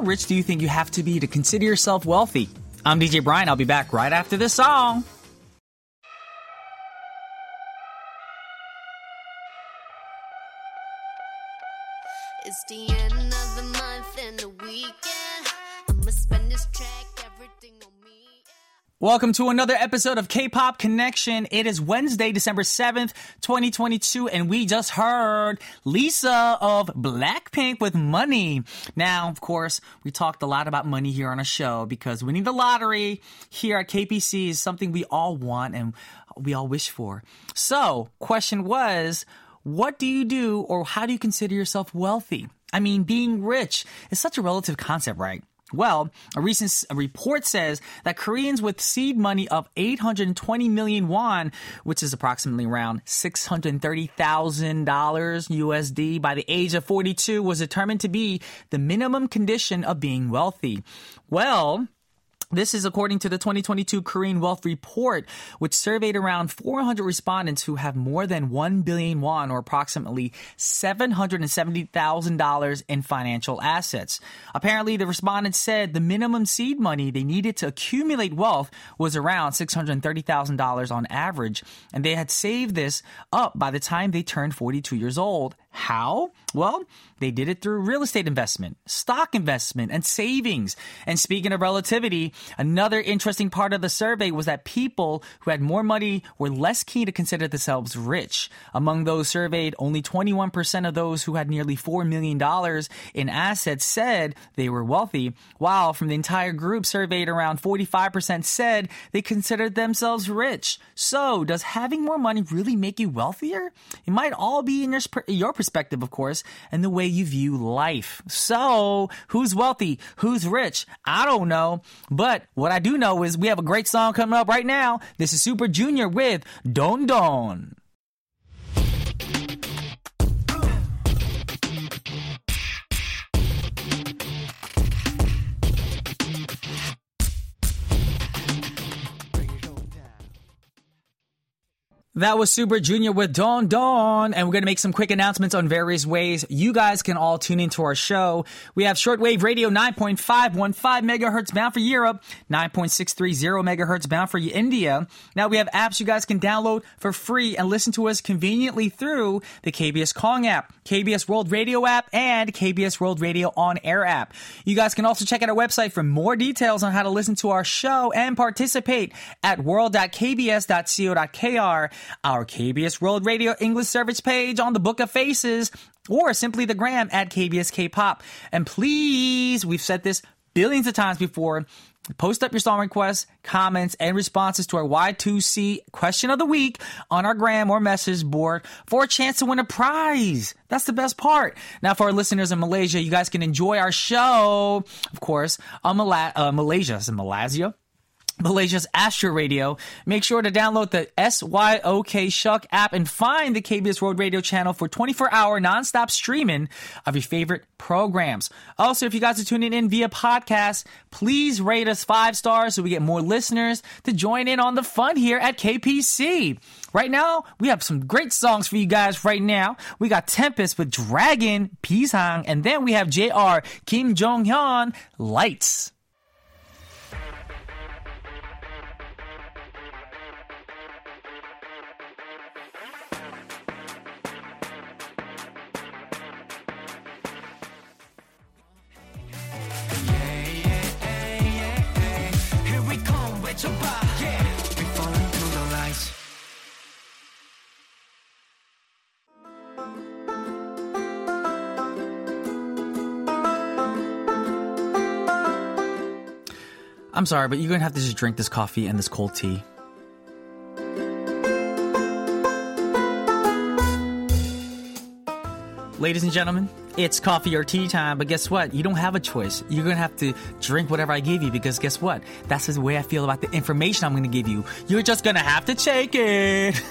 how rich do you think you have to be to consider yourself wealthy? I'm DJ Brian. I'll be back right after this song. Welcome to another episode of K-Pop Connection. It is Wednesday, December 7th, 2022, and we just heard Lisa of Blackpink with Money. Now, of course, we talked a lot about money here on our show because winning the lottery here at KPC is something we all want and we all wish for. So, question was, what do you do or how do you consider yourself wealthy? I mean, being rich is such a relative concept, right? Well, a recent report says that Koreans with seed money of 820 million won, which is approximately around $630,000 USD by the age of 42 was determined to be the minimum condition of being wealthy. Well, this is according to the 2022 Korean Wealth Report, which surveyed around 400 respondents who have more than 1 billion won or approximately $770,000 in financial assets. Apparently, the respondents said the minimum seed money they needed to accumulate wealth was around $630,000 on average, and they had saved this up by the time they turned 42 years old. How? Well, they did it through real estate investment, stock investment, and savings. And speaking of relativity, another interesting part of the survey was that people who had more money were less keen to consider themselves rich. Among those surveyed, only 21% of those who had nearly $4 million in assets said they were wealthy, while from the entire group surveyed, around 45% said they considered themselves rich. So, does having more money really make you wealthier? It might all be in your, your perspective, of course, and the way you view life. So, who's wealthy? Who's rich? I don't know. But what I do know is we have a great song coming up right now. This is Super Junior with Don Don. That was Super Junior with Dawn Dawn, and we're going to make some quick announcements on various ways you guys can all tune into our show. We have shortwave radio 9.515 megahertz bound for Europe, 9.630 megahertz bound for India. Now we have apps you guys can download for free and listen to us conveniently through the KBS Kong app, KBS World Radio app, and KBS World Radio On Air app. You guys can also check out our website for more details on how to listen to our show and participate at world.kbs.co.kr, our KBS World Radio English service page on the Book of Faces, or simply the gram at KBS K-pop. And please, we've said this billions of times before. Post up your song requests, comments, and responses to our Y2C question of the week on our gram or message board for a chance to win a prize. That's the best part. Now, for our listeners in Malaysia, you guys can enjoy our show, of course, on Mala- uh, Malaysia. Is it Malaysia? Malaysia's Astro Radio. Make sure to download the SYOK Shuck app and find the KBS World Radio channel for 24 hour nonstop streaming of your favorite programs. Also, if you guys are tuning in via podcast, please rate us five stars so we get more listeners to join in on the fun here at KPC. Right now, we have some great songs for you guys right now. We got Tempest with Dragon, Pisang, and then we have JR, Kim Jong Hyun, Lights. I'm sorry, but you're gonna have to just drink this coffee and this cold tea. Ladies and gentlemen, it's coffee or tea time, but guess what? You don't have a choice. You're gonna have to drink whatever I give you because guess what? That's the way I feel about the information I'm gonna give you. You're just gonna have to take it.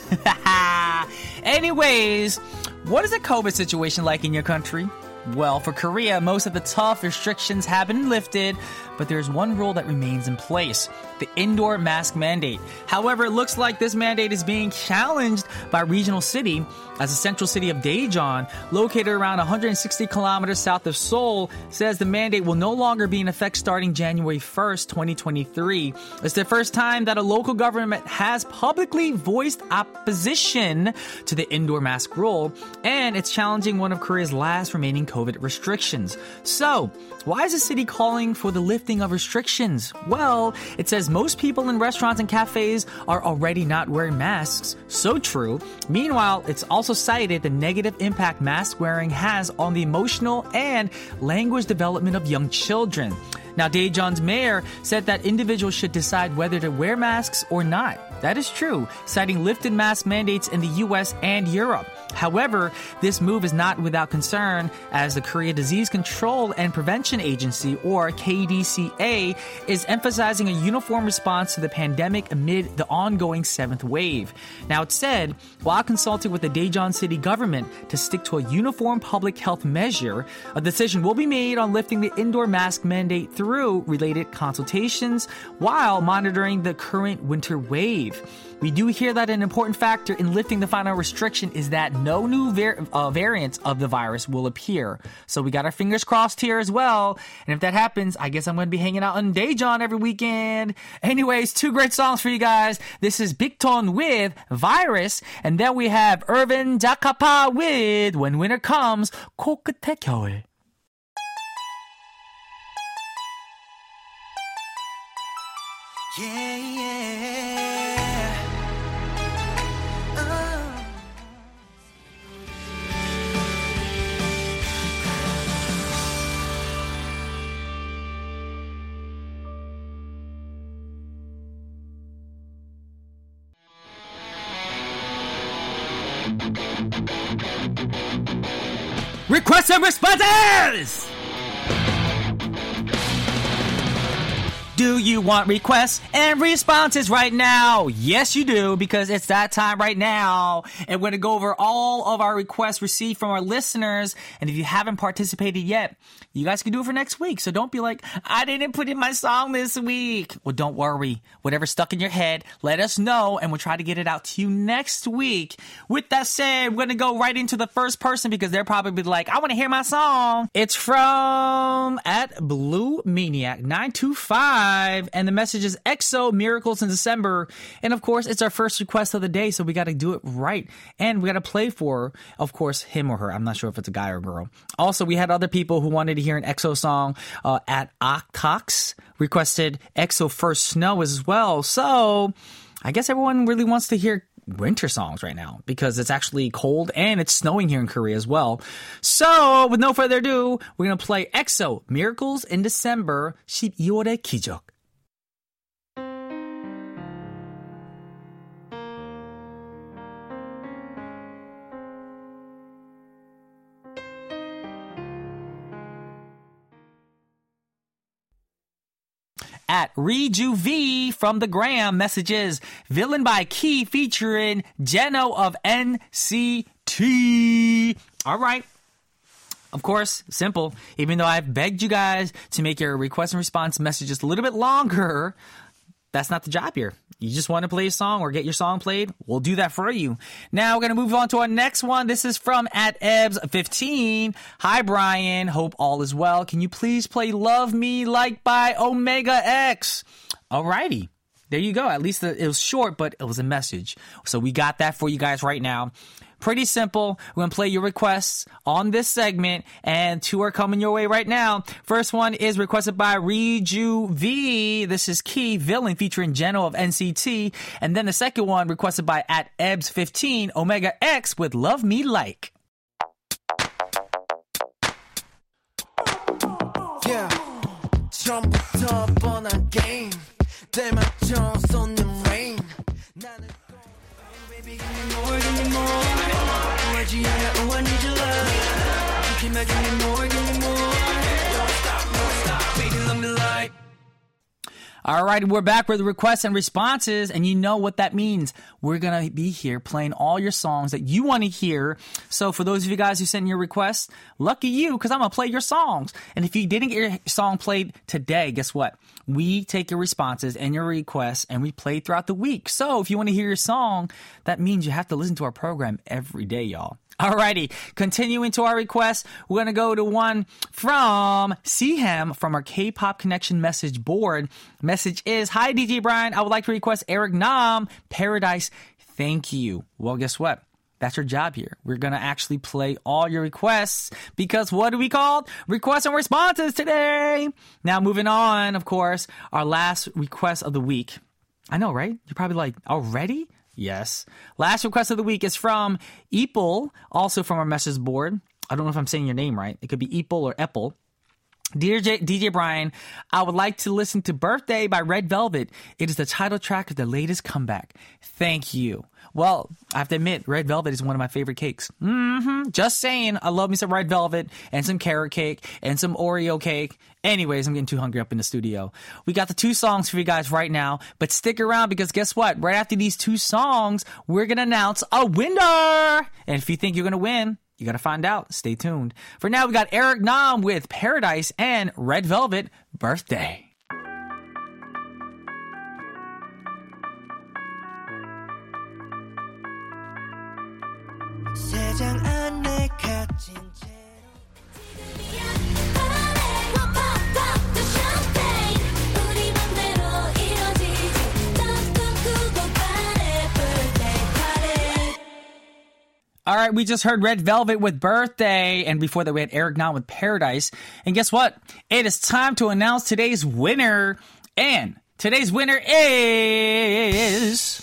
Anyways, what is the COVID situation like in your country? Well, for Korea, most of the tough restrictions have been lifted, but there's one rule that remains in place the indoor mask mandate. However, it looks like this mandate is being challenged by regional city as the central city of Daejeon, located around 160 kilometers south of Seoul, says the mandate will no longer be in effect starting January 1st, 2023. It's the first time that a local government has publicly voiced opposition to the indoor mask rule, and it's challenging one of Korea's last remaining COVID restrictions. So, why is the city calling for the lifting of restrictions? Well, it says most people in restaurants and cafes are already not wearing masks. So true. Meanwhile, it's also cited the negative impact mask wearing has on the emotional and language development of young children. Now, Daejeon's mayor said that individuals should decide whether to wear masks or not. That is true, citing lifted mask mandates in the US and Europe. However, this move is not without concern as the Korea Disease Control and Prevention Agency, or KDCA, is emphasizing a uniform response to the pandemic amid the ongoing seventh wave. Now, it said, while consulting with the Daejeon city government to stick to a uniform public health measure, a decision will be made on lifting the indoor mask mandate through related consultations while monitoring the current winter wave. We do hear that an important factor in lifting the final restriction is that no new var- uh, variants of the virus will appear. So we got our fingers crossed here as well. And if that happens, I guess I'm going to be hanging out on Daejeon every weekend. Anyways, two great songs for you guys. This is Big Tone with Virus, and then we have Irvin Jakapa with When Winter Comes, 코끝의 겨울. Yeah, yeah. Requests and responses! Do you want requests and responses right now? Yes, you do, because it's that time right now. And we're going to go over all of our requests received from our listeners. And if you haven't participated yet, you guys can do it for next week. So don't be like, I didn't put in my song this week. Well, don't worry. Whatever's stuck in your head, let us know, and we'll try to get it out to you next week. With that said, we're going to go right into the first person because they're probably like, I want to hear my song. It's from at Blue Maniac 925 and the message is EXO Miracles in December. And of course, it's our first request of the day, so we got to do it right. And we got to play for, of course, him or her. I'm not sure if it's a guy or girl. Also, we had other people who wanted to hear an EXO song uh, at Octox requested EXO First Snow as well. So I guess everyone really wants to hear winter songs right now because it's actually cold and it's snowing here in Korea as well. So, with no further ado, we're going to play EXO Miracles in December 12월의 기적. At Reju V from the Gram messages Villain by Key featuring Jeno of NCT. All right. Of course, simple. Even though I've begged you guys to make your request and response messages a little bit longer, that's not the job here. You just want to play a song or get your song played? We'll do that for you. Now we're going to move on to our next one. This is from at Ebs15. Hi, Brian. Hope all is well. Can you please play Love Me Like by Omega X? Alrighty. There you go. At least it was short, but it was a message. So we got that for you guys right now. Pretty simple. We're going to play your requests on this segment, and two are coming your way right now. First one is requested by Reju V. This is Key Villain featuring Jeno of NCT. And then the second one requested by at Ebbs15 Omega X with Love Me Like. Yeah. energy. All right, we're back with requests and responses, and you know what that means. We're gonna be here playing all your songs that you want to hear. So for those of you guys who sent your requests, lucky you, because I'm gonna play your songs. And if you didn't get your song played today, guess what? We take your responses and your requests and we play throughout the week. So if you want to hear your song, that means you have to listen to our program every day, y'all. Alrighty, continuing to our request, we're gonna go to one from Seaham from our K-pop connection message board. Message is, Hi DJ Brian, I would like to request Eric Nam, Paradise. Thank you. Well, guess what? That's your job here. We're gonna actually play all your requests because what do we call requests and responses today? Now, moving on, of course, our last request of the week. I know, right? You're probably like, already? Yes. Last request of the week is from Eeple, also from our message board. I don't know if I'm saying your name right. It could be Eeple or Apple. Dear J- DJ Brian, I would like to listen to Birthday by Red Velvet. It is the title track of the latest comeback. Thank you. Well, I have to admit, Red Velvet is one of my favorite cakes. hmm Just saying, I love me some Red Velvet and some carrot cake and some Oreo cake. Anyways, I'm getting too hungry up in the studio. We got the two songs for you guys right now, but stick around because guess what? Right after these two songs, we're gonna announce a winner! And if you think you're gonna win, you gotta find out. Stay tuned. For now, we got Eric Nam with Paradise and Red Velvet Birthday. All right, we just heard Red Velvet with Birthday, and before that, we had Eric Nam with Paradise. And guess what? It is time to announce today's winner. And today's winner is.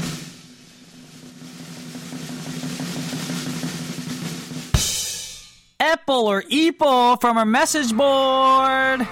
Apple or Eeple from our message board.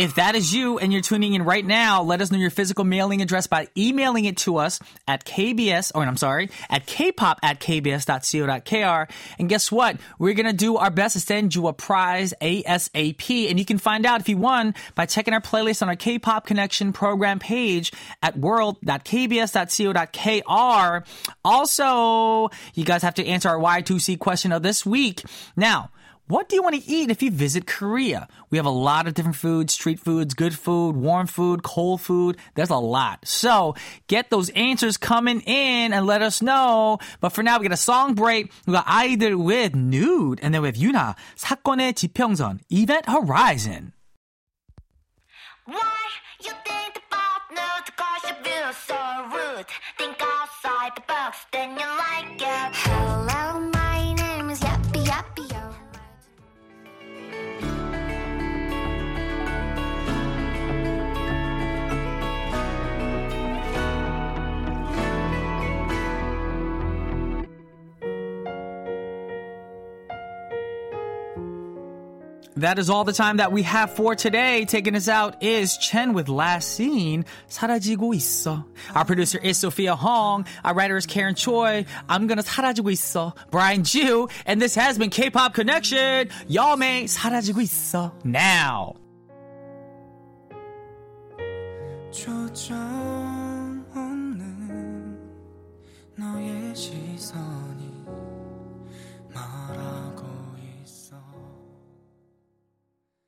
If that is you and you're tuning in right now, let us know your physical mailing address by emailing it to us at KBS, or oh, I'm sorry, at kpop at kbs.co.kr. And guess what? We're going to do our best to send you a prize ASAP. And you can find out if you won by checking our playlist on our K-pop connection program page at world.kbs.co.kr. Also, you guys have to answer our Y2C question of this week. Now, what do you want to eat if you visit Korea? We have a lot of different foods, street foods, good food, warm food, cold food. There's a lot. So get those answers coming in and let us know. But for now, we got a song break. We got 아이들 with Nude and then we have Younha, 사건의 지평선, Event Horizon. Why you think about nude? Cause you feel so rude. Think outside the box, then you like it. That is all the time that we have for today. Taking us out is Chen with Last Scene, 사라지고 있어. Our producer is Sophia Hong. Our writer is Karen Choi. I'm gonna 사라지고 있어. Brian Joo. And this has been K-Pop Connection. Y'all may 사라지고 있어 now.